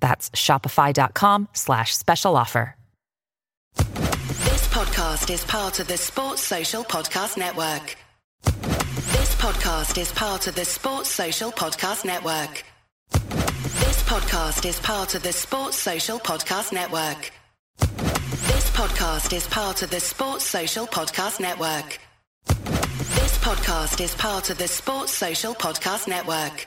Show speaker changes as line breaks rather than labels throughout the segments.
That's shopify.com slash special offer.
This podcast is part of the Sports Social Podcast Network. This podcast is part of the Sports Social Podcast Network. This podcast is part of the Sports Social Podcast Network. This podcast is part of the Sports Social Podcast Network. This podcast is part of the Sports Social Podcast Network.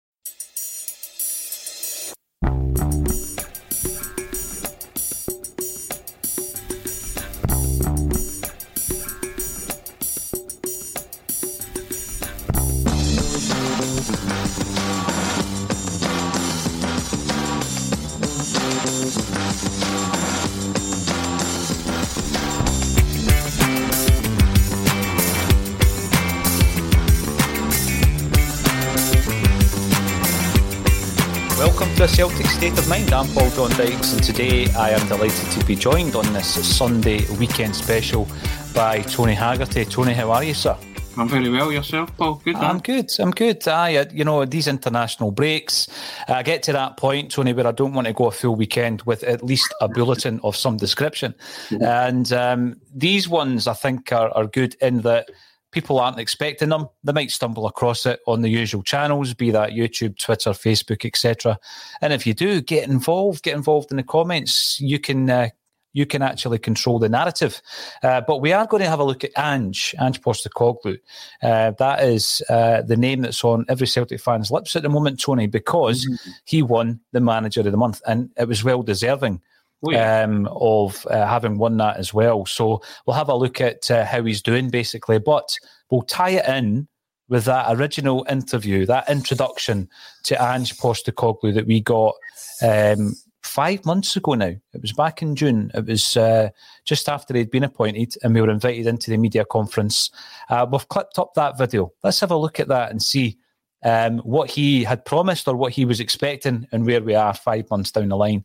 Celtic State of Mind. I'm Paul John Dykes, and today I am delighted to be joined on this Sunday weekend special by Tony Haggerty. Tony, how are you, sir?
I'm very well. Yourself, Paul? Good.
I'm
huh?
good. I'm good. Aye, uh, you know these international breaks. I get to that point, Tony, where I don't want to go a full weekend with at least a bulletin of some description. And um, these ones, I think, are, are good in that people aren't expecting them. They might stumble across it on the usual channels, be that YouTube, Twitter, Facebook, etc. And if you do, get involved. Get involved in the comments. You can. Uh, you can actually control the narrative. Uh, but we are going to have a look at Ange, Ange Postecoglou. Uh, that is uh, the name that's on every Celtic fan's lips at the moment, Tony, because he won the Manager of the Month, and it was well deserving. Um, of uh, having won that as well. So we'll have a look at uh, how he's doing basically, but we'll tie it in with that original interview, that introduction to Ange Postecoglou that we got um, five months ago now. It was back in June. It was uh, just after he'd been appointed, and we were invited into the media conference. Uh, we've clipped up that video. Let's have a look at that and see um, what he had promised or what he was expecting and where we are five months down the line.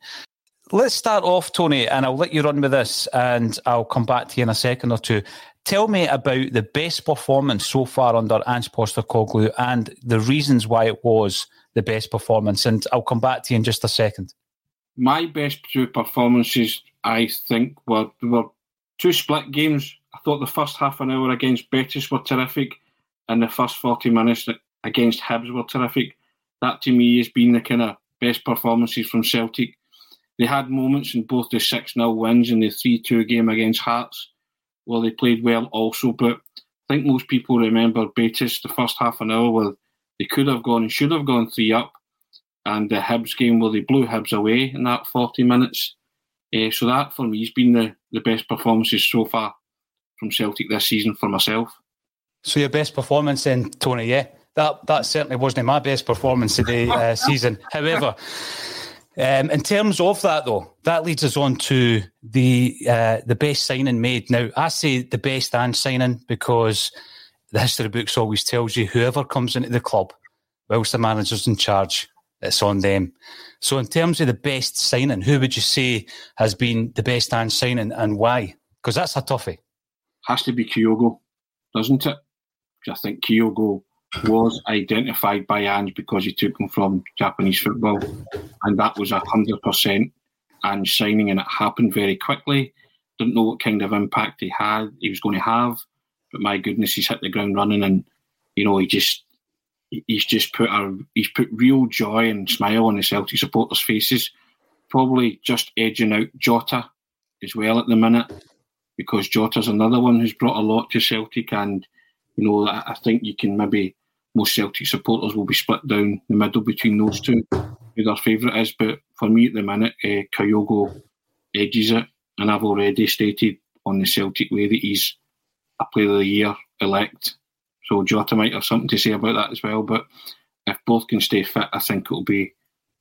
Let's start off, Tony, and I'll let you run with this, and I'll come back to you in a second or two. Tell me about the best performance so far under Ange Postecoglou and the reasons why it was the best performance. And I'll come back to you in just a second.
My best two performances, I think, were were two split games. I thought the first half an hour against Betis were terrific, and the first forty minutes against Hibs were terrific. That to me has been the kind of best performances from Celtic. They had moments in both the 6 0 wins and the 3 2 game against Hearts where they played well also. But I think most people remember Betis, the first half an hour where they could have gone and should have gone 3 up. and the Hibs game where they blew Hibs away in that 40 minutes. Uh, so that for me has been the, the best performances so far from Celtic this season for myself.
So your best performance then, Tony? Yeah, that that certainly wasn't my best performance of the uh, season. However, um, in terms of that though, that leads us on to the uh, the best signing made. Now I say the best and signing because the history books always tells you whoever comes into the club, whilst the manager's in charge, it's on them. So in terms of the best signing, who would you say has been the best and signing and why? Because that's a toughie.
Has to be Kyogo, doesn't it? I think Kyogo was identified by Ange because he took him from Japanese football, and that was hundred percent Ange signing, and it happened very quickly. Didn't know what kind of impact he had, he was going to have, but my goodness, he's hit the ground running, and you know he just he's just put a he's put real joy and smile on the Celtic supporters' faces. Probably just edging out Jota as well at the minute, because Jota's another one who's brought a lot to Celtic, and you know I think you can maybe most Celtic supporters will be split down the middle between those two, who their favourite is. But for me at the minute, uh, Kyogo edges it, and I've already stated on the Celtic way that he's a Player of the Year elect. So Jota might have something to say about that as well. But if both can stay fit, I think it'll be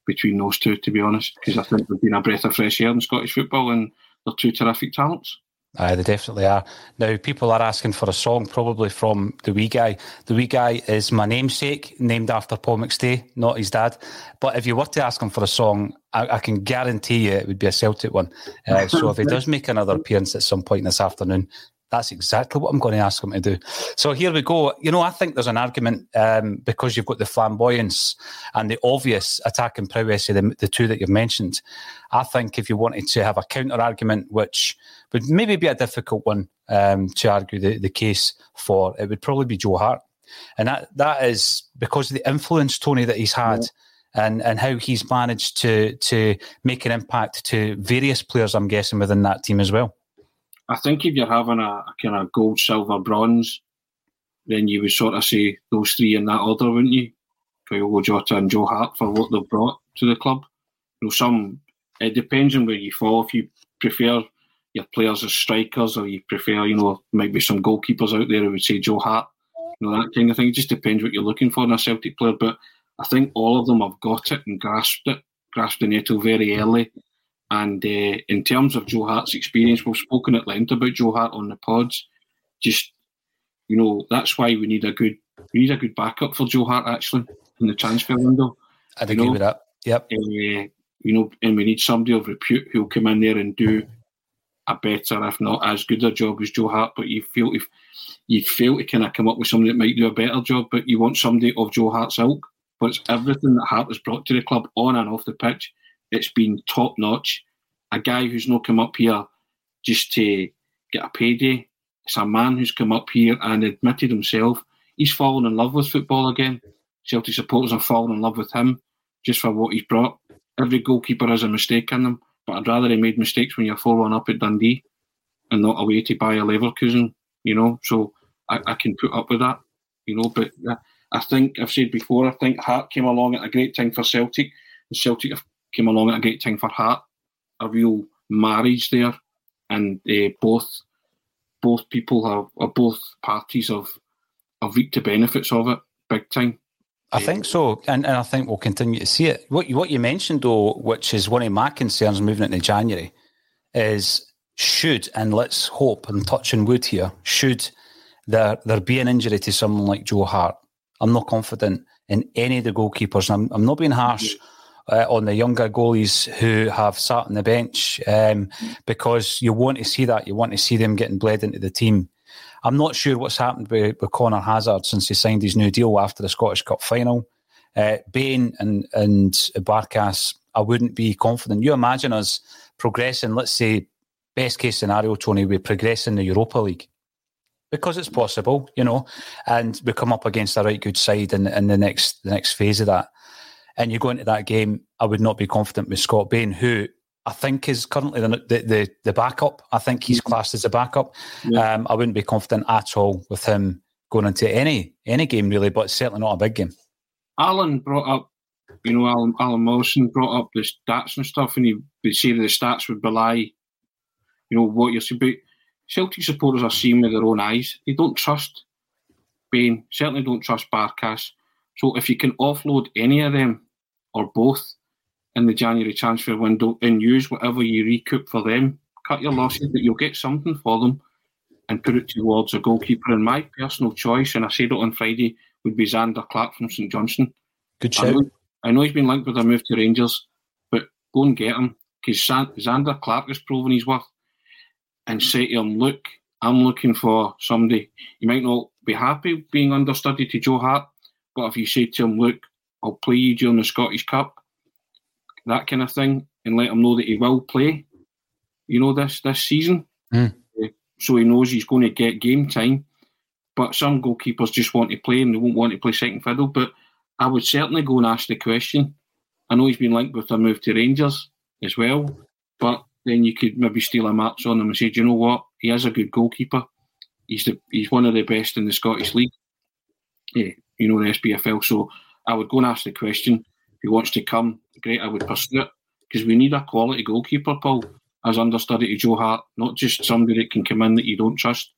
between those two, to be honest, because I think they've been a breath of fresh air in Scottish football and they're two terrific talents.
Aye, they definitely are. Now, people are asking for a song, probably from the wee guy. The wee guy is my namesake, named after Paul McStay, not his dad. But if you were to ask him for a song, I, I can guarantee you it would be a Celtic one. Uh, so if he does make another appearance at some point this afternoon, that's exactly what I'm going to ask him to do. So here we go. You know, I think there's an argument um, because you've got the flamboyance and the obvious attacking prowess of the, the two that you've mentioned. I think if you wanted to have a counter argument, which would maybe be a difficult one um, to argue the, the case for, it would probably be Joe Hart. And that that is because of the influence, Tony, that he's had. Yeah and and how he's managed to to make an impact to various players. I'm guessing within that team as well.
I think if you're having a, a kind of gold, silver, bronze, then you would sort of say those three in that order, wouldn't you? Kyogo Jota and Joe Hart for what they've brought to the club. You know, some it depends on where you fall. If you prefer your players as strikers, or you prefer, you know, maybe some goalkeepers out there who would say Joe Hart, you know, that kind of thing. It just depends what you're looking for in a Celtic player. But I think all of them have got it and grasped it, grasped the nettle very early and uh, in terms of Joe Hart's experience, we've spoken at length about Joe Hart on the pods. Just you know, that's why we need a good we need a good backup for Joe Hart actually in the transfer window.
I'd agree know? with that. Yep.
Uh, you know, and we need somebody of repute who'll come in there and do a better, if not as good a job as Joe Hart. But you feel if you feel to kind of come up with somebody that might do a better job, but you want somebody of Joe Hart's ilk. But it's everything that Hart has brought to the club on and off the pitch it's been top notch. A guy who's not come up here just to get a payday. It's a man who's come up here and admitted himself he's fallen in love with football again. Celtic supporters have fallen in love with him just for what he's brought. Every goalkeeper has a mistake in them, but I'd rather he made mistakes when you're 4 1 up at Dundee and not away to Bayer Leverkusen, you know. So I, I can put up with that, you know. But uh, I think I've said before, I think Hart came along at a great time for Celtic. Celtic have came along at a great time for Hart. A real marriage there, and uh, both both people have, or both parties have, have reaped the benefits of it big time.
I think so, and, and I think we'll continue to see it. What you, what you mentioned, though, which is one of my concerns moving into January, is should and let's hope and touch in wood here, should there there be an injury to someone like Joe Hart, I'm not confident in any of the goalkeepers. I'm, I'm not being harsh uh, on the younger goalies who have sat on the bench um, because you want to see that. You want to see them getting bled into the team. I'm not sure what's happened with, with Conor Hazard since he signed his new deal after the Scottish Cup final. Uh, Bain and, and Barkas, I wouldn't be confident. You imagine us progressing, let's say, best case scenario, Tony, we progress in the Europa League because it's possible, you know, and we come up against a right good side in, in the next the next phase of that and you go into that game, I would not be confident with Scott Bain, who I think is currently the the, the, backup. I think he's mm-hmm. classed as a backup. Yeah. Um, I wouldn't be confident at all with him going into any any game really, but certainly not a big game.
Alan brought up you know, Alan, Alan Morrison brought up the stats and stuff, and he would say the stats would belie, you know, what you're saying. But Celtic supporters are seeing with their own eyes. They don't trust Bain, certainly don't trust Barkas. So if you can offload any of them or both in the January transfer window and use whatever you recoup for them, cut your losses, but you'll get something for them and put it towards a goalkeeper. And my personal choice, and I said it on Friday, would be Zander Clark from St Johnstone.
Good shout.
I know, I know he's been linked with a move to Rangers, but go and get him because Zander Clark has proven his worth. And say to him, look, I'm looking for somebody. You might not be happy being understudy to Joe Hart, but if you say to him, look, I'll play you during the Scottish Cup, that kind of thing, and let him know that he will play, you know, this this season.
Mm.
So he knows he's going to get game time. But some goalkeepers just want to play and they won't want to play second fiddle. But I would certainly go and ask the question. I know he's been linked with a move to Rangers as well, but then you could maybe steal a match on him and say, Do you know what? He is a good goalkeeper. He's the he's one of the best in the Scottish League. Yeah, you know the SPFL. So I would go and ask the question. If he wants to come, great. I would pursue it because we need a quality goalkeeper, Paul, as understudy to Joe Hart, not just somebody that can come in that you don't trust.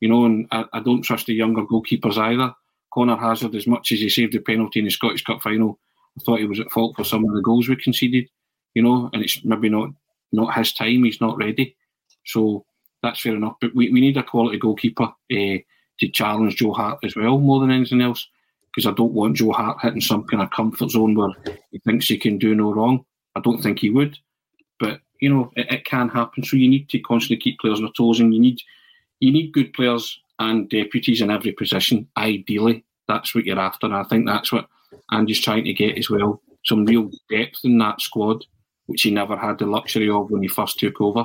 You know, and I, I don't trust the younger goalkeepers either. Conor Hazard, as much as he saved the penalty in the Scottish Cup final, I thought he was at fault for some of the goals we conceded. You know, and it's maybe not not his time. He's not ready, so that's fair enough. But we, we need a quality goalkeeper uh, to challenge Joe Hart as well, more than anything else, because I don't want Joe Hart hitting some kind of comfort zone where he thinks he can do no wrong. I don't think he would, but you know it, it can happen. So you need to constantly keep players on their toes, and you need you need good players and deputies in every position. Ideally, that's what you're after. And I think that's what Andy's trying to get as well. Some real depth in that squad, which he never had the luxury of when he first took over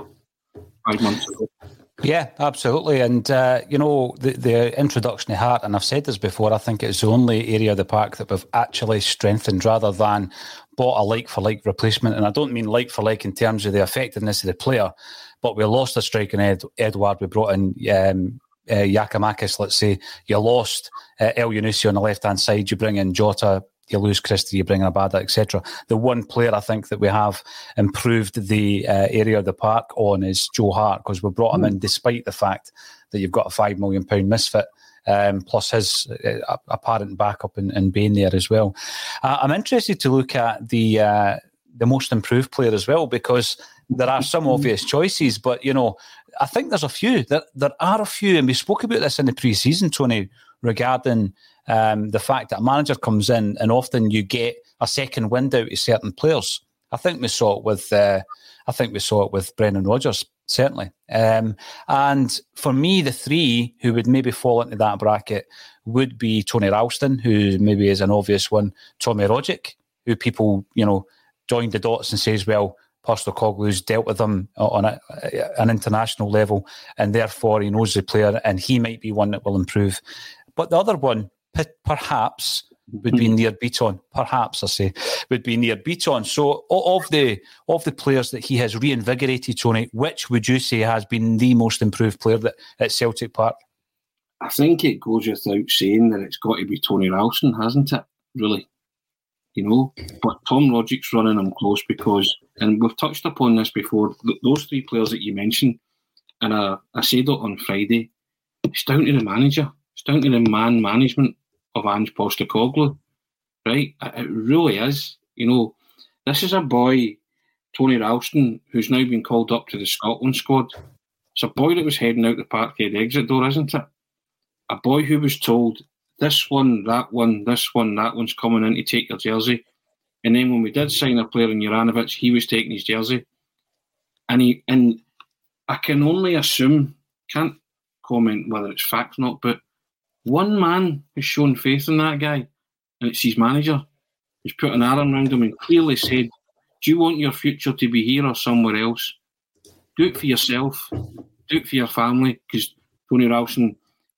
five months ago.
Yeah, absolutely. And, uh, you know, the, the introduction of Hart, and I've said this before, I think it's the only area of the park that we've actually strengthened rather than bought a like for like replacement. And I don't mean like for like in terms of the effectiveness of the player, but we lost a striker in Ed, Edouard. We brought in um, uh, let's say. You lost uh, Elyounoussi on the left hand side. You bring in Jota. You lose Christie, you bring in Abada, etc. The one player I think that we have improved the uh, area of the park on is Joe Hart because we brought him mm. in despite the fact that you've got a five million pound misfit. Um, plus his uh, apparent backup in, in Bain there as well. Uh, I'm interested to look at the uh, the most improved player as well because there are some obvious choices, but you know, I think there's a few. There, there are a few, and we spoke about this in the pre-season, Tony, regarding um, the fact that a manager comes in and often you get a second wind out of certain players. I think we saw it with, uh, I think we saw it with Brendan Rodgers certainly. Um, and for me, the three who would maybe fall into that bracket would be Tony Ralston, who maybe is an obvious one, Tommy Rogic, who people you know joined the dots and says, well, Postecoglou's dealt with them on a, an international level, and therefore he knows the player, and he might be one that will improve. But the other one, perhaps, mm-hmm. would be Nir Bitton. Perhaps I say would be Nir Bitton. So of the of the players that he has reinvigorated, Tony, which would you say has been the most improved player that, at Celtic Park?
I think it goes without saying that it's got to be Tony Ralston, hasn't it? Really, you know. But Tom Rogic's running him close because, and we've touched upon this before. Th- those three players that you mentioned, and I, I said it on Friday. It's down to the manager. It's down to the man management of Ange Postecoglou, right? Uh, it really is. You know, this is a boy, Tony Ralston, who's now been called up to the Scotland squad. It's a boy that was heading out the parkhead exit door, isn't it? A boy who was told this one, that one, this one, that one's coming in to take your jersey. And then when we did sign a player in Juranovic, he was taking his jersey. And he and I can only assume, can't comment whether it's fact or not, but one man has shown faith in that guy, and it's his manager. He's put an arm around him and clearly said, Do you want your future to be here or somewhere else? Do it for yourself, do it for your family, because Tony Ralston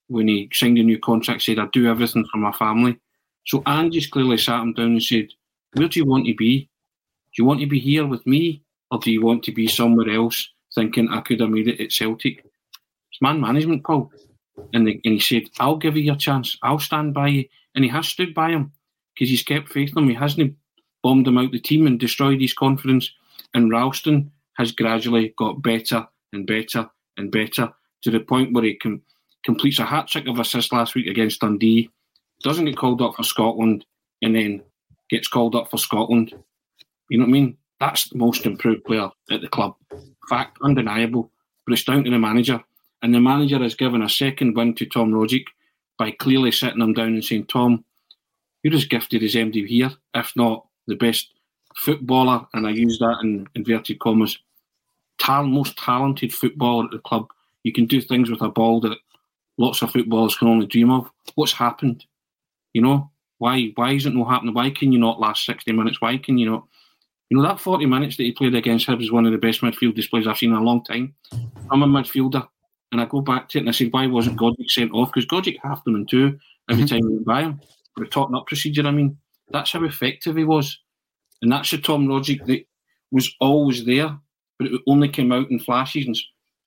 when he signed a new contract, said, I do everything for my family. So Andy's clearly sat him down and said, Where do you want to be? Do you want to be here with me? Or do you want to be somewhere else thinking I could have made it at Celtic? It's man management, Paul. And, the, and he said, I'll give you your chance. I'll stand by you. And he has stood by him because he's kept faith in him. He hasn't bombed him out the team and destroyed his confidence. And Ralston has gradually got better and better and better to the point where he com- completes a hat trick of assists last week against Dundee, doesn't get called up for Scotland, and then gets called up for Scotland. You know what I mean? That's the most improved player at the club. Fact, undeniable. But it's down to the manager. And the manager has given a second win to Tom Rogic by clearly sitting him down and saying, Tom, you're as gifted as MD here, if not the best footballer, and I use that in inverted commas, most talented footballer at the club. You can do things with a ball that lots of footballers can only dream of. What's happened? You know, why why is it not happening? Why can you not last 60 minutes? Why can you not? You know, that 40 minutes that he played against Hibs is one of the best midfield displays I've seen in a long time. I'm a midfielder, and I go back to it and I say, why wasn't Gogic sent off? Because Gogic half them in two every mm-hmm. time we went by him. The talking up procedure, I mean. That's how effective he was. And that's the Tom Rogic that was always there, but it only came out in flashes and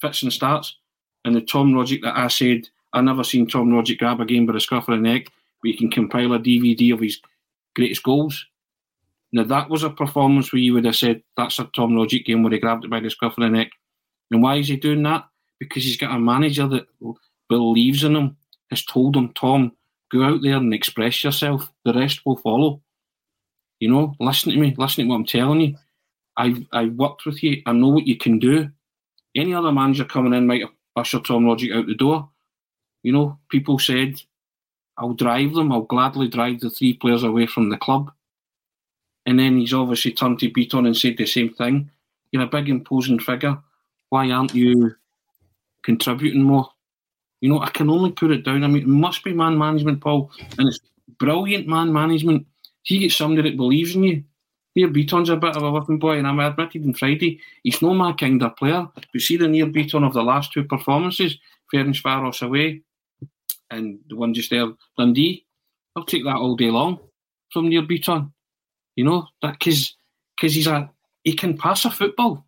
fits and starts. And the Tom Rogic that I said, I never seen Tom Rogic grab a game by the scruff of the neck, but you can compile a DVD of his greatest goals. Now that was a performance where you would have said that's a Tom Rogic game where he grabbed it by the scruff of the neck. And why is he doing that? Because he's got a manager that believes in him, has told him, Tom, go out there and express yourself. The rest will follow. You know, listen to me, listen to what I'm telling you. I've I've worked with you. I know what you can do. Any other manager coming in might usher Tom Rogic out the door. You know, people said, I'll drive them, I'll gladly drive the three players away from the club. And then he's obviously turned to Bitton and said the same thing. You're a big imposing figure. Why aren't you contributing more? You know, I can only put it down. I mean, it must be man management, Paul, and it's brilliant man management. He gets somebody that believes in you. Neil Bitton's a bit of a whipping boy, and I'm admitted on Friday, he's no my kind of player. But see the Neil Bitton of the last two performances, Ferencváros away and the one just there, Dundee, I'll take that all day long from Neil Bitton. You know, that because because he's a he can pass a football.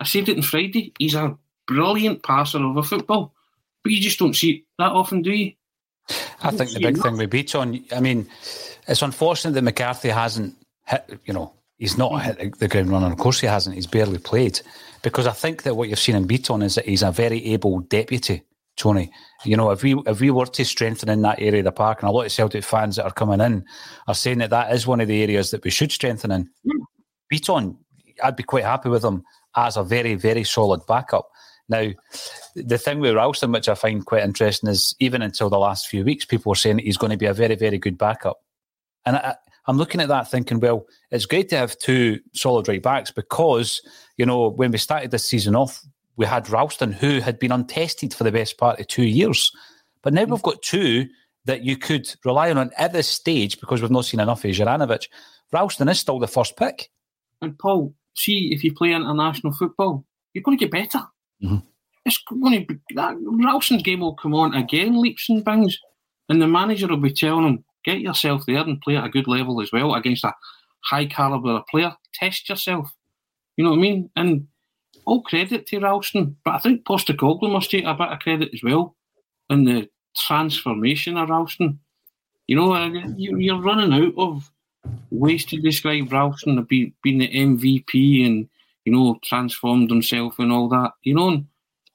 I said it on Friday. He's a brilliant passer of a football, but you just don't see it that often, do you?
I think the big thing with Bitton, I mean, it's unfortunate that McCarthy hasn't hit, you know, he's not hit the ground running. Of course he hasn't. He's barely played. Because I think that what you've seen in Bitton is that he's a very able deputy, Tony. You know, if we if we were to strengthen in that area of the park, and a lot of Celtic fans that are coming in are saying that that is one of the areas that we should strengthen in. Mm. Bitton, I'd be quite happy with him as a very, very solid backup. Now, the thing with Ralston, which I find quite interesting, is even until the last few weeks, people were saying he's going to be a very, very good backup. And I, I'm looking at that thinking, well, it's great to have two solid right backs because, you know, when we started this season off, we had Ralston, who had been untested for the best part of two years. But now we've got two that you could rely on at this stage because we've not seen enough of Juranovic. Ralston is still the first pick.
And Paul, see, if you play international football, you're going to get better. Mm-hmm. It's going to be that Ralston's game will come on again, leaps and bounds, and the manager will be telling him, "Get yourself there and play at a good level as well against a high caliber player. Test yourself." You know what I mean? And all credit to Ralston, but I think Postecoglou must take a bit of credit as well in the transformation of Ralston. You know, uh, you're running out of ways to describe Ralston being the MVP and you know, transformed himself and all that. You know,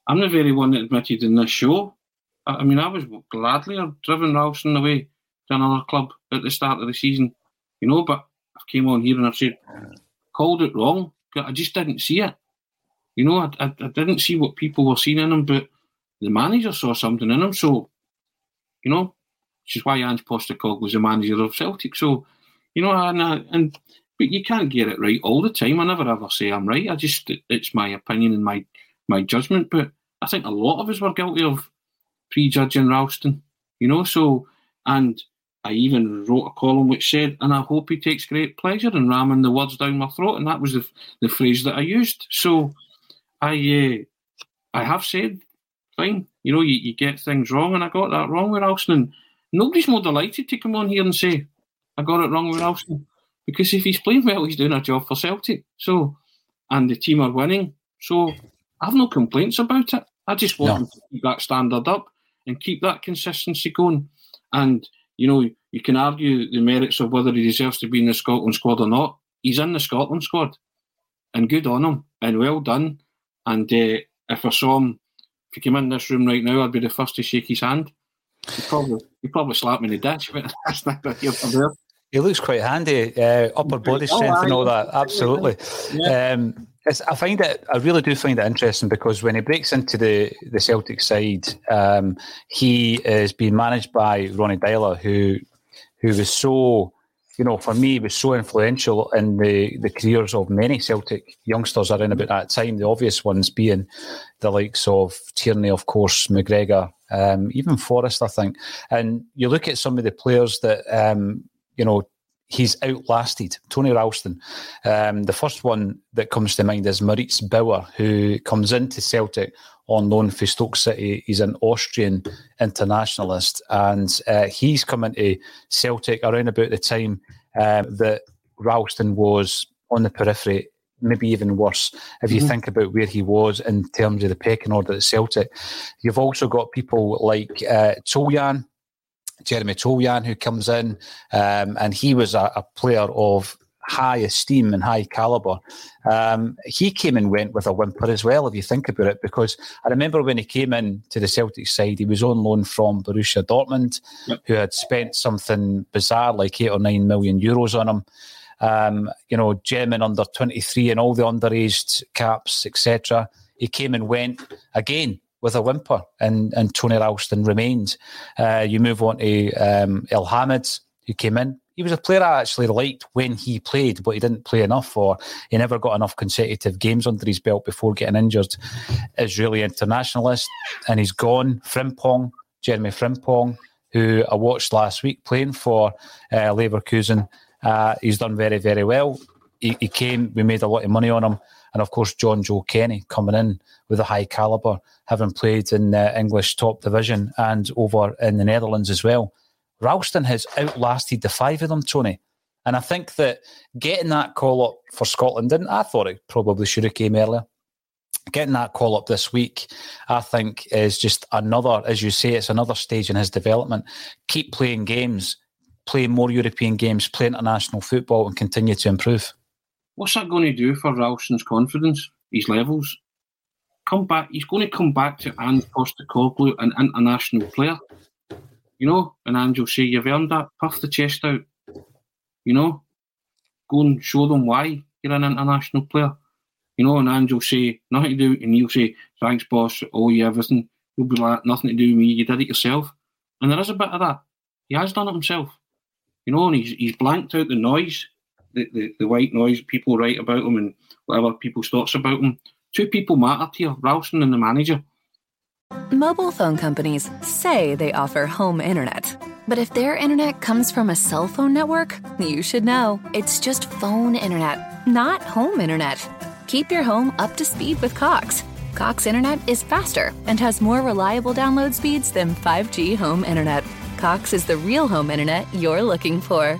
I'm the very one that admitted in this show. I, mean, I was gladly have driven Ralston away to another club at the start of the season, you know, but I came on here and I've said, called it wrong. I just didn't see it. You know, I, I, I didn't see what people were seeing in him, but the manager saw something in him. So, you know, which is why Ange Postecoglou was the manager of Celtic. So, you know, and, uh, and but you can't get it right all the time. I never ever say I'm right. I just it's my opinion and my my judgment. But I think a lot of us were guilty of prejudging Ralston, you know. So and I even wrote a column which said, "And I hope he takes great pleasure in ramming the words down my throat," and that was the the phrase that I used. So I uh, I have said, fine, you know, you, you get things wrong, and I got that wrong with Ralston. Nobody's more delighted to come on here and say I got it wrong with Ralston because if he's playing well, he's doing a job for Celtic. So, and the team are winning. So, I have no complaints about it. I just want no. to keep that standard up and keep that consistency going. And you know, you can argue the merits of whether he deserves to be in the Scotland squad or not. he's in the Scotland squad, and good on him, and well done. And uh, if I saw him, if he came in this room right now, I'd be the first to shake his hand. He'd probably, he'd probably slap me in the ditch, but that's not here for there.
He looks quite handy, uh, upper body strength oh, and all that. Absolutely. Yeah. Um, I find it. I really do find it interesting because when he breaks into the the Celtic side, um, he is being managed by Ronnie Deila, who who was so, you know, for me was so influential in the the careers of many Celtic youngsters around about that time. The obvious ones being the likes of Tierney, of course, McGregor, um, even Forrest, I think. And you look at some of the players that um, you know he's outlasted Tony Ralston. Um, the first one that comes to mind is Moritz Bauer, who comes into Celtic on loan for Stoke City. He's an Austrian internationalist, and uh, he's coming to Celtic around about the time uh, that Ralston was on the periphery. Maybe even worse if you mm-hmm. think about where he was in terms of the pecking order at Celtic. You've also got people like uh, Toljan, Jeremy Toljan, who comes in, um, and he was a, a, player of high esteem and high caliber. Um, he came and went with a whimper as well, if you think about it, because I remember when he came in to the Celtic side, he was on loan from Borussia Dortmund, yep. who had spent something bizarre like eight or nine million euros on him. Um, you know, German under 23 and all the underaged caps, etc. He came and went again with a whimper, and, and Tony Ralston remained. Uh, you move on to um, Elhamed, who came in. He was a player I actually liked when he played, but he didn't play enough, or he never got enough consecutive games under his belt before getting injured. Israeli internationalist, and he's gone. Frimpong, Jeremy Frimpong, who I watched last week playing for uh, Leverkusen. Uh, he's done very, very well. He, he came, we made a lot of money on him and of course Jonjoe Kenny coming in with a high caliber, having played in the English top division and over in the Netherlands as well. Ralston has outlasted the five of them, Tony. And I think that getting that call up for Scotland didn't I thought it probably should have came earlier. Getting that call up this week, I think, is just another, as you say, it's another stage in his development. Keep playing games, play more European games, play international football, and continue to improve.
What's that going to do for Ralston's confidence, his levels? Come back. He's going to come back to Ange Postecoglou, an international player. You know, and Ange will say, "You've earned that. Puff the chest out." You know, go and show them why you're an international player. You know, and Ange will say, "Nothing to do," and he'll say, "Thanks, boss. Oh, yeah, everything." He'll be like, "Nothing to do with me. You did it yourself." And there is a bit of that. He has done it himself. You know, and he's he's blanked out the noise the, the, the white noise people write about him and whatever people's thoughts about him. Two people matter here, Ralston and the manager.
Mobile phone companies say they offer home internet. But if their internet comes from a cell phone network, you should know. It's just phone internet, not home internet. Keep your home up to speed with Cox. Cox internet is faster and has more reliable download speeds than 5G home internet. Cox is the real home internet you're looking for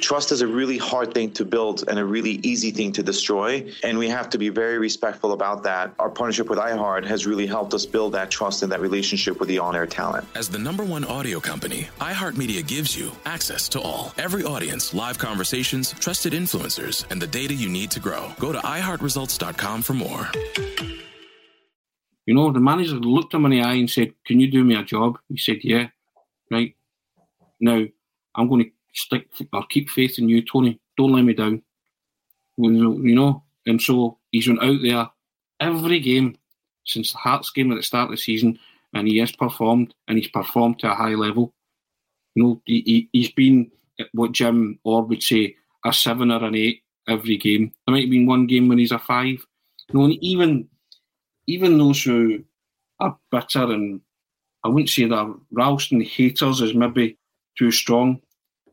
Trust is a really hard thing to build and a really easy thing to destroy. And we have to be very respectful about that. Our partnership with iHeart has really helped us build that trust and that relationship with the on air talent.
As the number one audio company, iHeartMedia gives you access to all. Every audience, live conversations, trusted influencers, and the data you need to grow. Go to iHeartResults.com for more.
You know, the manager looked him in the eye and said, Can you do me a job? He said, Yeah. Right. Now, I'm going to stick or keep faith in you, Tony. Don't let me down. You know, and so he's been out there every game since the Hearts game at the start of the season, and he has performed, and he's performed to a high level. You know, he, he, has been what Jim Orr would say a seven or an eight every game. There might have been one game when he's a five. You know, and even even those who are bitter and I wouldn't say that Ralston the haters is maybe too strong,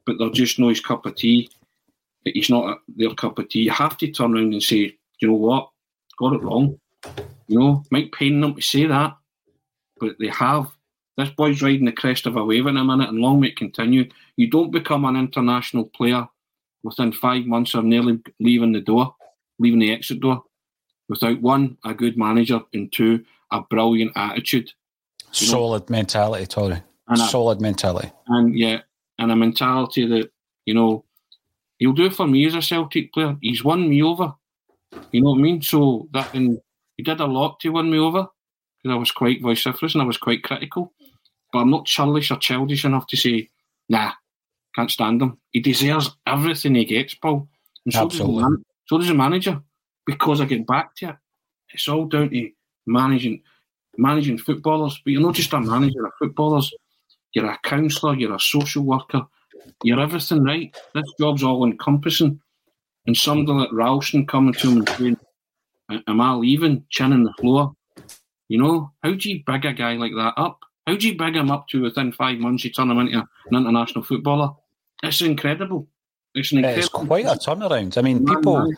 but they're just not his cup of tea. He's not their cup of tea. You have to turn around and say, you know what, got it wrong. You know, might pain them to say that, but they have. This boy's riding the crest of a wave in a minute, and long may it continue. You don't become an international player within five months of nearly leaving the door, leaving the exit door, without one, a good manager, and two, a brilliant attitude.
Solid know? mentality, Tory. And Solid a, mentality.
And yeah, and a mentality that, you know, he'll do it for me as a Celtic player. He's won me over. You know what I mean? So that and he did a lot to win me over because I was quite vociferous and I was quite critical. But I'm not churlish or childish enough to say, nah, can't stand him. He deserves everything he gets, Paul. And so Absolutely. does, the man- so does the manager. Because I get back to it, it's all down to managing managing footballers. But you're not just a manager of footballers. You're a counsellor. You're a social worker. You're everything, right? This job's all encompassing. And somebody like Ralston coming to him and saying, "Am I leaving?" Chin in the floor. You know, how do you big a guy like that up? How do you big him up to within five months you turn him into an international footballer? It's incredible. It's an incredible.
It's quite a turnaround. I mean, people.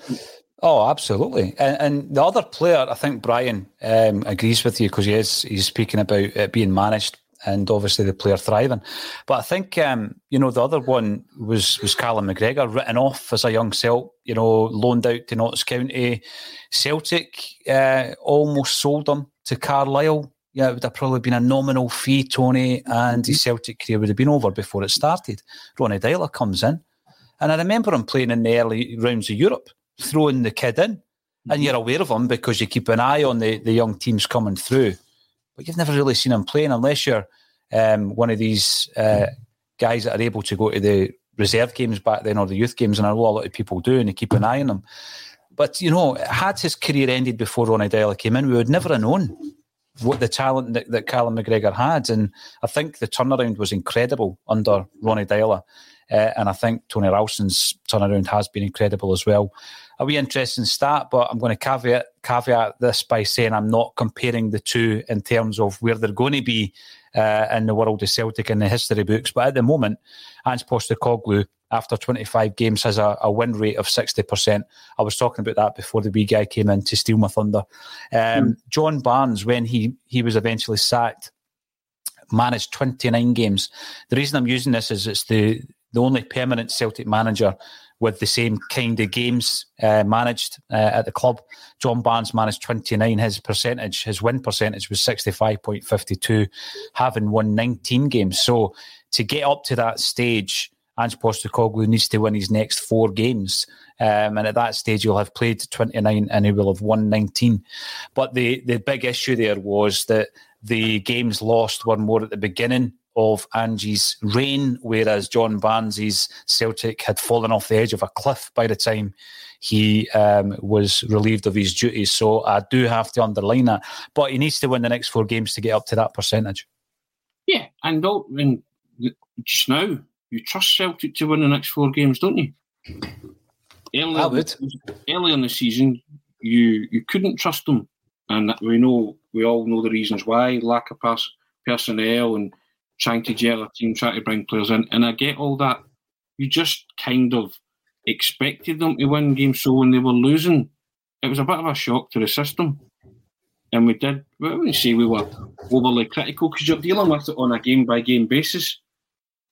Oh, absolutely. And, and, the other player, I think Brian um, agrees with you because he is he's speaking about it being managed and obviously the player thriving. But I think um, you know the other one was was Callum McGregor written off as a young Celt, you know, loaned out to Notts County. Celtic uh, almost sold him to Carlisle yeah, it would have probably been a nominal fee, Tony, and his mm-hmm. Celtic career would have been over before it started. Ronnie Deila comes in, and I remember him playing in the early rounds of Europe, throwing the kid in, and mm-hmm. you're aware of him because you keep an eye on the, the young teams coming through, but you've never really seen him playing unless you're um, one of these uh, guys that are able to go to the reserve games back then or the youth games, and I know a lot of people do, and you keep an eye on him. But you know, had his career ended before Ronnie Deila came in, we would never have known what the talent that, that Callum McGregor had. And I think the turnaround was incredible under Ronnie Deila. Uh, and I think Tony Ralston's turnaround has been incredible as well. A wee interesting stat, but I'm going to caveat caveat this by saying I'm not comparing the two in terms of where they're going to be uh, in the world of Celtic in the history books. But at the moment, Ange Postecoglou after 25 games has a, a, win rate of 60%. I was talking about that before the wee guy came in to steal my thunder. Um, mm. John Barnes, when he, he was eventually sacked, managed 29 games. The reason I'm using this is it's the, the only permanent Celtic manager with the same kind of games uh, managed uh, at the club. John Barnes managed 29. His percentage, his win percentage was 65.52, having won 19 games. So to get up to that stage, Ange Postecoglou needs to win his next four games. Um, and at that stage, he'll have played 29 and he will have won 19. But the, the big issue there was that the games lost were more at the beginning of Angie's reign, whereas John Barnes's Celtic had fallen off the edge of a cliff by the time he um, was relieved of his duties. So I do have to underline that. But he needs to win the next four games to get up to that percentage.
Yeah, and, and just now, you trust Celtic to win the next four games, don't you?
Early, I would.
Early in the season, you you couldn't trust them, and we know we all know the reasons why: lack of pass, personnel and trying to gel a team, trying to bring players in. And I get all that. You just kind of expected them to win games, so when they were losing, it was a bit of a shock to the system. And we did. Well, I wouldn't say we were overly critical because you're dealing with it on a game by game basis.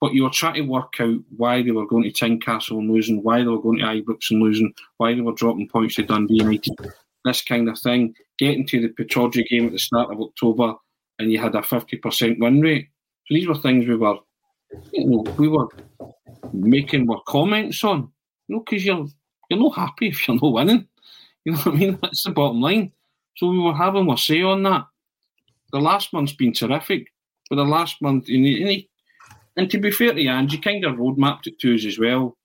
But you were trying to work out why they were going to Tynecastle and losing, why they were going to Ibrox and losing, why they were dropping points to Dundee United, this kind of thing. Getting to the Pittodrie game at the start of October and you had a 50% win rate. So these were things we were, you know, we were making more comments on. You know, because you're, you're not happy if you're not winning. You know what I mean? That's the bottom line. So we were having a say on that. The last month's been terrific, but the last month, you need, and to be fair to you kind of roadmapped it to us as well.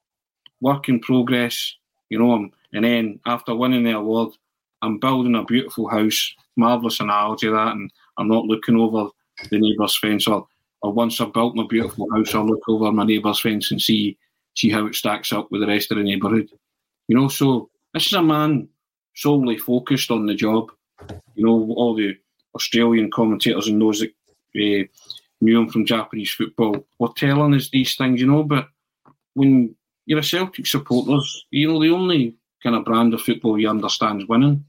Work in progress, you know, um, and then after winning the award, I'm building a beautiful house. Marvellous analogy that, and I'm not looking over the neighbour's fence. Or, or once I've built my beautiful house, I'll look over my neighbour's fence and see see how it stacks up with the rest of the neighbourhood. You know, so this is a man solely focused on the job. You know, all the Australian commentators and those that uh, knew him from Japanese football were telling us these things, you know. But when you're a Celtic supporters, you know, the only kind of brand of football you understand is winning.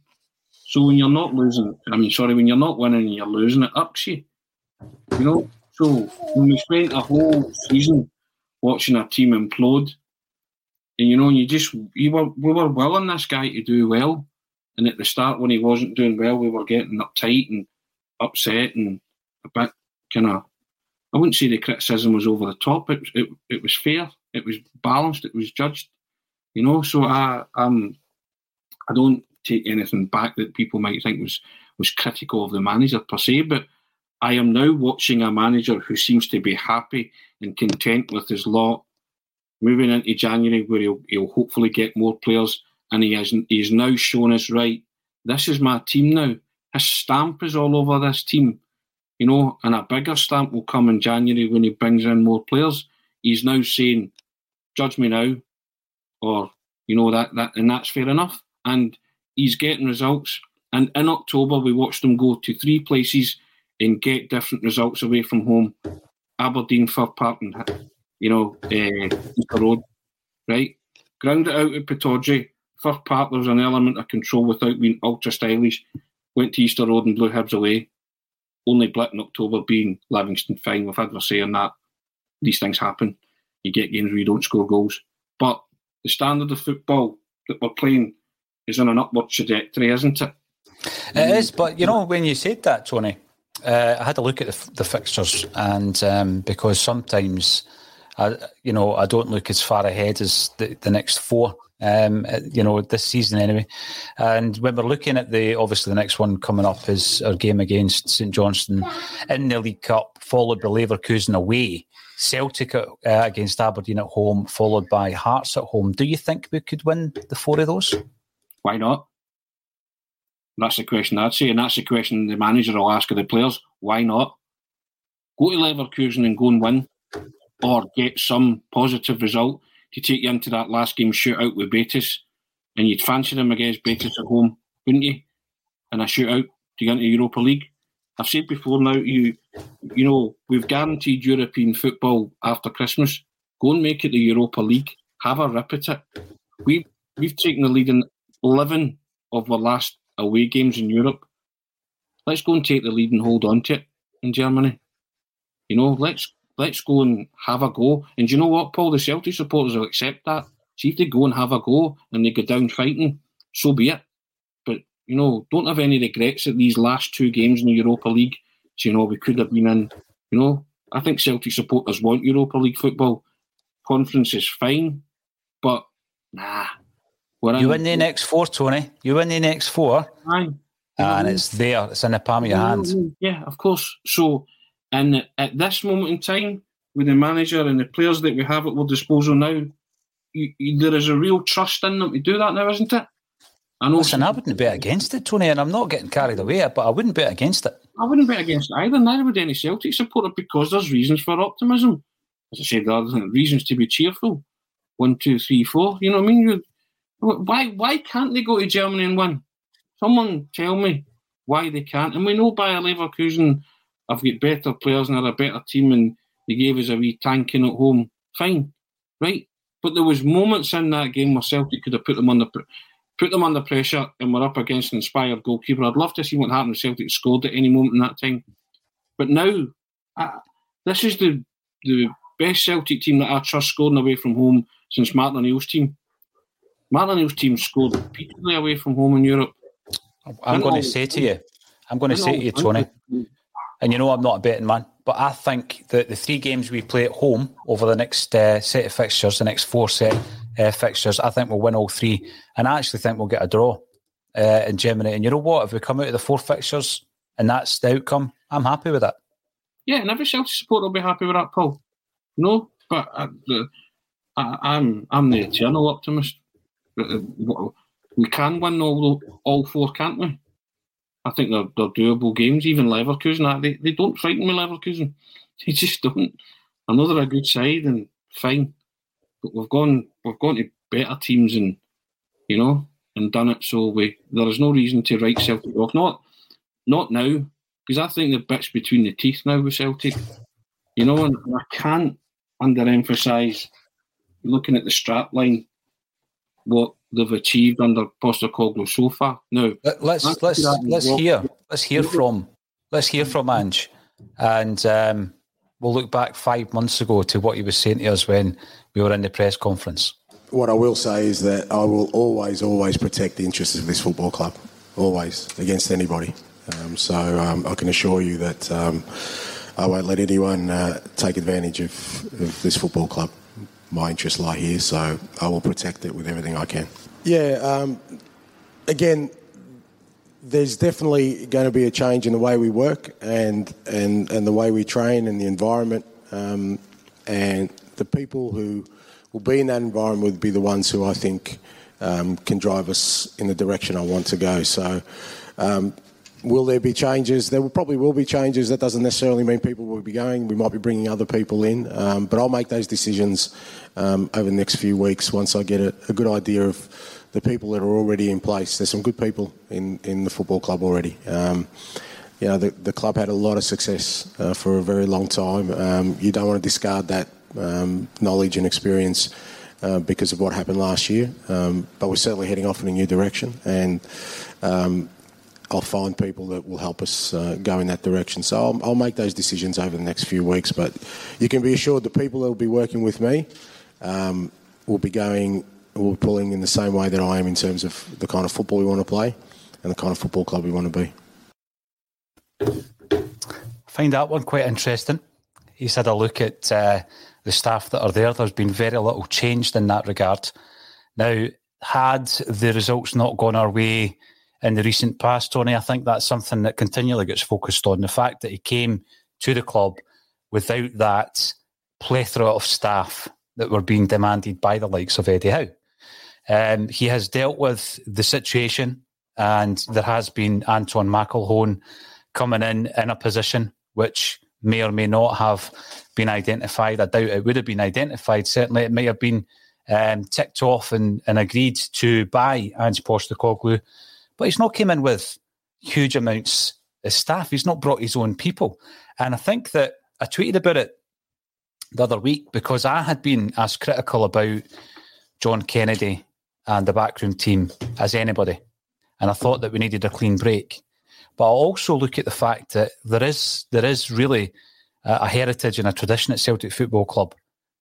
So when you're not losing, I mean, sorry, when you're not winning and you're losing, it ups you. You know, So we spent a whole season watching our team implode, and you know, you just you were we were willing this guy to do well, and at the start when he wasn't doing well, we were getting uptight and upset and a bit kind of. I wouldn't say the criticism was over the top. It, it it was fair. It was balanced. It was judged. You know, so I um I don't take anything back that people might think was was critical of the manager per se, but I am now watching a manager who seems to be happy and content with his lot moving into January where he'll, he'll hopefully get more players and he has he's now shown us right. This is my team now. His stamp is all over this team, you know, and a bigger stamp will come in January when he brings in more players. He's now saying, "Judge me now," or you know that that, and that's fair enough. And he's getting results. And in October, we watched him go to three places and get different results away from home. Aberdeen, Fir Park, and you know, uh, Road, right? Ground it out at Pittodrie. Fir Park, there was an element of control without being ultra stylish. Went to Easter Road and blew Hibs away. Only blip in October being Livingston. Fine, we've had our say on that. These things happen. You get games where you don't score goals. But the standard of football that we're playing is on an upward trajectory, isn't it?
It is, but you know, when you said that, Tony, uh, I had a look at the, the fixtures, and um, because sometimes, I, you know, I don't look as far ahead as the, the next four. Um, uh, you know, this season anyway. And when we're looking at the obviously the next one coming up is our game against St Johnstone in the League Cup, followed by Leverkusen away. Celtic uh, against Aberdeen at home, followed by Hearts at home. Do you think we could win the four of those?
Why not? That's the question I'd say, and that's the question the manager will ask of the players. Why not? Go to Leverkusen and go and win, or get some positive result to take you into that last game shootout with Betis, and you'd fancy them against Betis at home, wouldn't you? In a shootout to get into Europa League. I've said before now, you you know, we've guaranteed European football after Christmas. Go and make it the Europa League. Have a rip at it. We've we've taken the lead in eleven of the last away games in Europe. Let's go and take the lead and hold on to it in Germany. You know, let's let's go and have a go. And you know what, Paul? The Celtic supporters will accept that. See if they go and have a go and they go down fighting, so be it. But you know, don't have any regrets at these last two games in the Europa League. So, you know, we could have been in. You know, I think Celtic supporters want Europa League football. Conference is fine, but nah,
you win the next four, Tony. You win the next four.
Aye.
And it's there. It's in the palm of your hand.
Yeah, of course. So, and at this moment in time, with the manager and the players that we have at our disposal now, you, you, there is a real trust in them to do that now, isn't it?
I know. Listen, I wouldn't bet against it, Tony, and I'm not getting carried away, but I wouldn't bet against it.
I wouldn't bet against it either. Neither would any Celtic supporter because there's reasons for optimism. As I said, there are reasons to be cheerful. One, two, three, four. You know what I mean? Why why can't they go to Germany and win? Someone tell me why they can't. And we know Bayer Leverkusen have got better players and are a better team and they gave us a wee tanking at home. Fine. Right. But there was moments in that game where Celtic could have put them under put them under pressure and were up against an inspired goalkeeper. I'd love to see what happened if Celtic scored at any moment in that time. But now, this is the the best Celtic team that I trust scoring away from home since Martin O'Neill's team. Martin O'Neill's team scored repeatedly away from home in Europe.
I'm going to say to you, I'm going to say to you, Tony, and you know I'm not a betting man, but I think that the three games we play at home over the next uh, set of fixtures, the next four set uh, fixtures, I think we'll win all three, and I actually think we'll get a draw uh, in Germany. And you know what? If we come out of the four fixtures and that's the outcome, I'm happy with that.
Yeah, and every Celtic supporter will be happy with that, Paul. No, but uh, I, I'm I'm the eternal optimist. Uh, we can win all all four, can't we? I think they're, they're doable games. Even Leverkusen, they, they don't frighten me. Leverkusen, they just don't. I know they're a good side and fine, but we've gone we've gone to better teams and you know and done it. So we there is no reason to write Celtic off. Not not now because I think the bits between the teeth now with Celtic. You know, and I can't underemphasise looking at the strap line what they've achieved under Postecoglou so far. Now,
let's let's let's hear let's hear from let's hear from Ange, and um, we'll look back five months ago to what he was saying to us when we were in the press conference?
What I will say is that I will always, always protect the interests of this football club, always, against anybody. Um, so um, I can assure you that um, I won't let anyone uh, take advantage of, of, this football club. My interests lie here, so I will protect it with everything I can. Yeah, um, again, there's definitely going to be a change in the way we work and, and, and the way we train and the environment. Um, and the people who will be in that environment would be the ones who I think um, can drive us in the direction I want to go. So, um, will there be changes? There will, probably will be changes. That doesn't necessarily mean people will be going. We might be bringing other people in. Um, but I'll make those decisions um, over the next few weeks once I get a, a good idea of the people that are already in place. There's some good people in, in the football club already. Um, you know, the, the club had a lot of success uh, for a very long time. Um, you don't want to discard that um, knowledge and experience uh, because of what happened last year. Um, but we're certainly heading off in a new direction, and um, I'll find people that will help us uh, go in that direction. So I'll, I'll, make those decisions over the next few weeks. But you can be assured the people that will be working with me um, will be going will be pulling in the same way that I am in terms of the kind of football we want to play and the kind of football club we want to be.
I find that one quite interesting. He's had a look at uh, the staff that are there. There's been very little changed in that regard. Now, had the results not gone our way in the recent past, Tony, I think that's something that continually gets focused on. The fact that he came to the club without that plethora of staff that were being demanded by the likes of Eddie Howe. Um, he has dealt with the situation, and there has been Anton McElhone coming in in a position which may or may not have been identified. I doubt it would have been identified. Certainly, it may have been um, ticked off and, and agreed to by Ange Postecoglou, but he's not come in with huge amounts of staff. He's not brought his own people, and I think that I tweeted about it the other week because I had been as critical about John Kennedy and the backroom team as anybody. And I thought that we needed a clean break. But I also look at the fact that there is there is really a, a heritage and a tradition at Celtic Football Club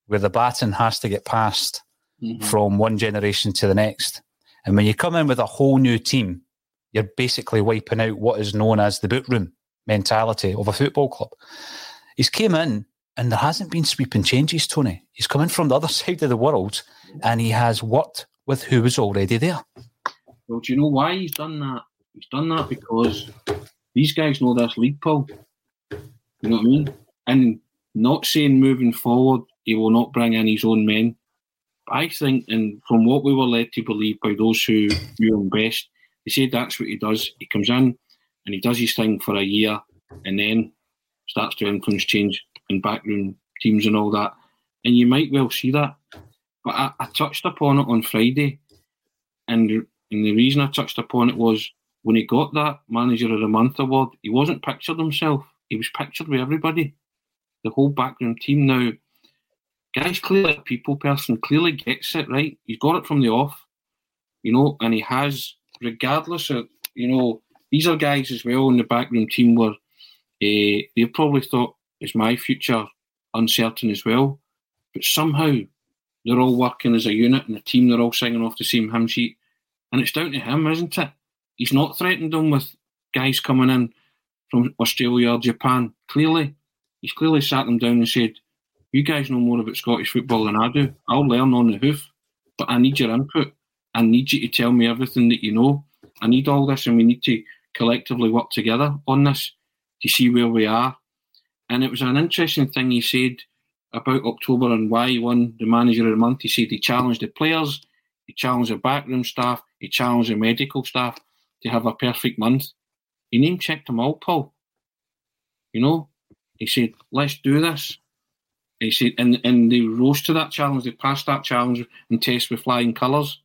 where the baton has to get passed mm-hmm. from one generation to the next. And when you come in with a whole new team, you're basically wiping out what is known as the boot room mentality of a football club. He's came in and there hasn't been sweeping changes, Tony. He's coming from the other side of the world and he has worked with who was already there.
Well, do you know why he's done that? He's done that because these guys know this league, Paul. You know what I mean? And not saying moving forward he will not bring in his own men. I think, and from what we were led to believe by those who knew him best, they said that's what he does. He comes in and he does his thing for a year and then starts to influence change in backroom teams and all that. And you might well see that. But I, I touched upon it on Friday, and, and the reason I touched upon it was when he got that Manager of the Month award, he wasn't pictured himself. He was pictured with everybody, the whole backroom team. Now, guy's clearly a people person, clearly gets it right. He's got it from the off, you know, and he has, regardless of, you know, these are guys as well in the backroom team where uh, they probably thought, is my future uncertain as well? But somehow they're all working as a unit and a team, they're all singing off the same hymn sheet. And it's down to him, isn't it? He's not threatened them with guys coming in from Australia or Japan. Clearly, he's clearly sat them down and said, You guys know more about Scottish football than I do. I'll learn on the hoof, but I need your input. I need you to tell me everything that you know. I need all this, and we need to collectively work together on this to see where we are. And it was an interesting thing he said about October and why he won the manager of the month. He said he challenged the players, he challenged the backroom staff, he challenged the medical staff to have a perfect month. He name checked them all, Paul. You know, he said, let's do this. He said, and, and they rose to that challenge, they passed that challenge and test with flying colours.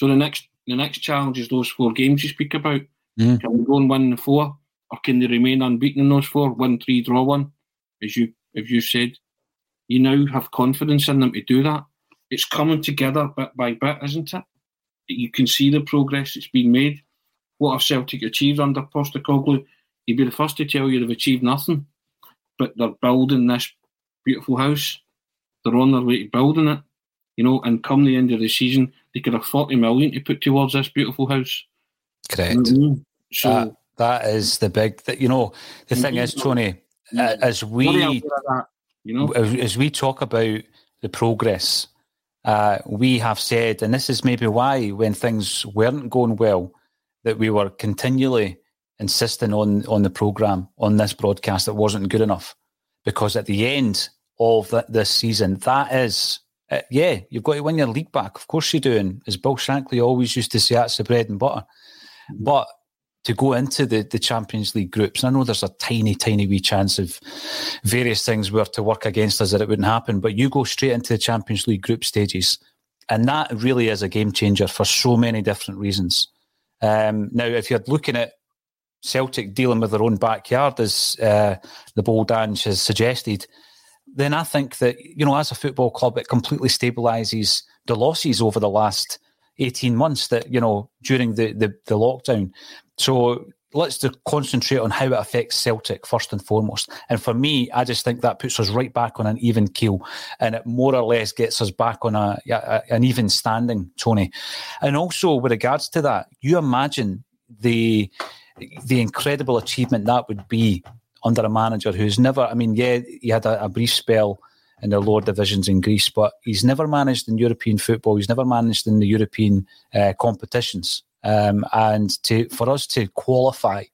So the next the next challenge is those four games you speak about. Mm. Can we go and win the four? Or can they remain unbeaten in those four? Win three, draw one, as you as you said you now have confidence in them to do that. It's coming together bit by bit, isn't it? You can see the progress that's been made. What have Celtic achieved under Postecoglou? He'd be the first to tell you they've achieved nothing, but they're building this beautiful house. They're on their way to building it, you know, and come the end of the season, they could have 40 million to put towards this beautiful house.
Correct.
Know? So,
that, that is the big, that you know, the thing is, Tony, uh, as we,
you know,
as, as we talk about the progress, uh, we have said, and this is maybe why when things weren't going well, that we were continually insisting on on the program on this broadcast that wasn't good enough because at the end of the, this season, that is. Uh, yeah, you've got to win your league back. Of course you do. And as Bill Shankly always used to say, that's the bread and butter. But to go into the, the Champions League groups, and I know there's a tiny, tiny wee chance of various things were to work against us that it wouldn't happen, but you go straight into the Champions League group stages. And that really is a game changer for so many different reasons. Um, now, if you're looking at Celtic dealing with their own backyard, as uh, the bold Ange has suggested, then I think that, you know, as a football club, it completely stabilises the losses over the last 18 months that, you know, during the, the, the lockdown. So let's concentrate on how it affects Celtic first and foremost. And for me, I just think that puts us right back on an even keel, and it more or less gets us back on a, a, an even standing, Tony. And also with regards to that, you imagine the the incredible achievement that would be under a manager who's never. I mean, yeah, he had a, a brief spell in the lower divisions in Greece, but he's never managed in European football. He's never managed in the European uh, competitions. Um, and to for us to qualify,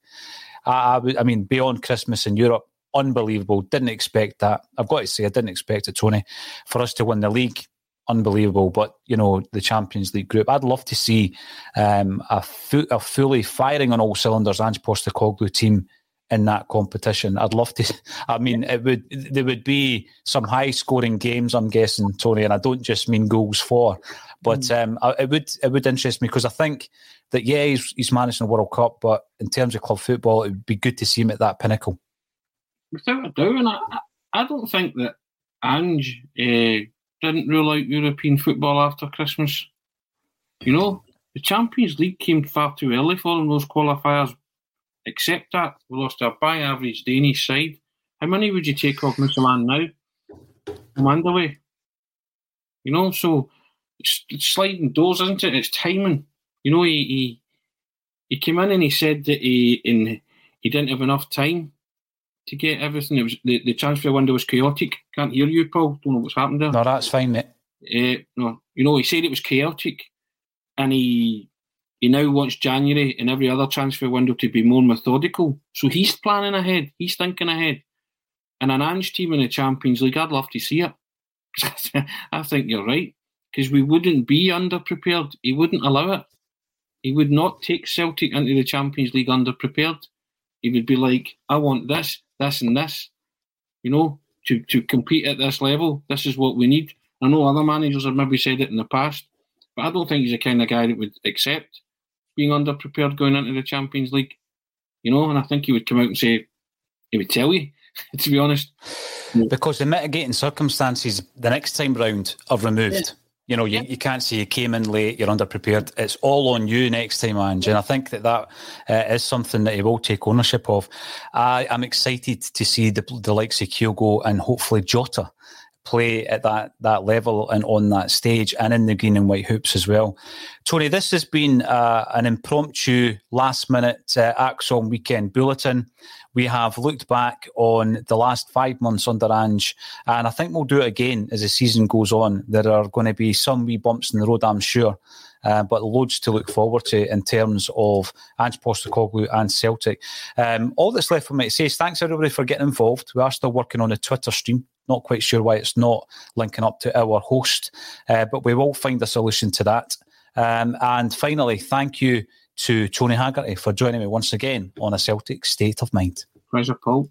I, I, I, mean, beyond Christmas in Europe, unbelievable. Didn't expect that. I've got to say, I didn't expect it, Tony. For us to win the league, unbelievable. But you know, the Champions League group, I'd love to see um, a, fu- a fully firing on all cylinders Ange Postecoglou team in that competition. I'd love to. I mean, it would there would be some high scoring games. I'm guessing, Tony, and I don't just mean goals for, but mm. um, it would it would interest me because I think that yeah, he's he's managing the World Cup, but in terms of club football, it would be good to see him at that pinnacle.
Without a doubt, and I, I don't think that Ange uh, didn't rule out European football after Christmas. You know, the Champions League came far too early for them. Those qualifiers Except that, we lost our by average Danish side. How many would you take off Musaman now? From underway. You know, so it's, it's sliding doors, isn't it? It's timing. You know, he, he he came in and he said that he in he didn't have enough time to get everything. It was the, the transfer window was chaotic. Can't hear you, Paul. Don't know what's happened there.
No, that's fine, mate.
Uh, no, you know, he said it was chaotic, and he he now wants January and every other transfer window to be more methodical. So he's planning ahead. He's thinking ahead. And an Ange team in the Champions League, I'd love to see it. I think you're right. Because we wouldn't be underprepared. He wouldn't allow it. He would not take Celtic into the Champions League underprepared. He would be like, I want this, this, and this. You know, to, to compete at this level, this is what we need. I know other managers have maybe said it in the past, but I don't think he's the kind of guy that would accept being underprepared going into the Champions League. You know, and I think he would come out and say, he would tell you, to be honest.
Because the mitigating circumstances the next time round are removed. Yeah. You know, you, you can't say you came in late, you're underprepared. It's all on you next time, Ange. And I think that that uh, is something that he will take ownership of. I am excited to see the, the likes of Kyogo and hopefully Jota play at that that level and on that stage and in the green and white hoops as well. Tony, this has been uh, an impromptu last minute uh, ACSOM weekend bulletin. We have looked back on the last five months under Ange, and I think we'll do it again as the season goes on. There are going to be some wee bumps in the road, I'm sure. Uh, but loads to look forward to in terms of Ange Postecoglou and Celtic. Um, all that's left for me to say is thanks everybody for getting involved. We are still working on a Twitter stream not quite sure why it's not linking up to our host, uh, but we will find a solution to that. Um, and finally, thank you to Tony Haggerty for joining me once again on a Celtic State of Mind.
Pleasure, Paul.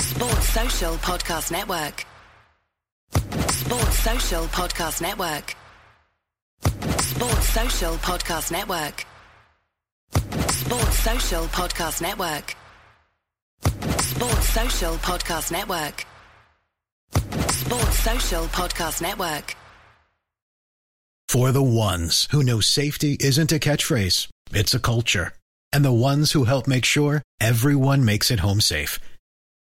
Sports Social Podcast Network. Sports Social Podcast Network. Sports Social Podcast Network. Sports Social Podcast Network. Sports Social Podcast Network. Sports Social Podcast Network.
For the ones who know safety isn't a catchphrase, it's a culture. And the ones who help make sure everyone makes it home safe.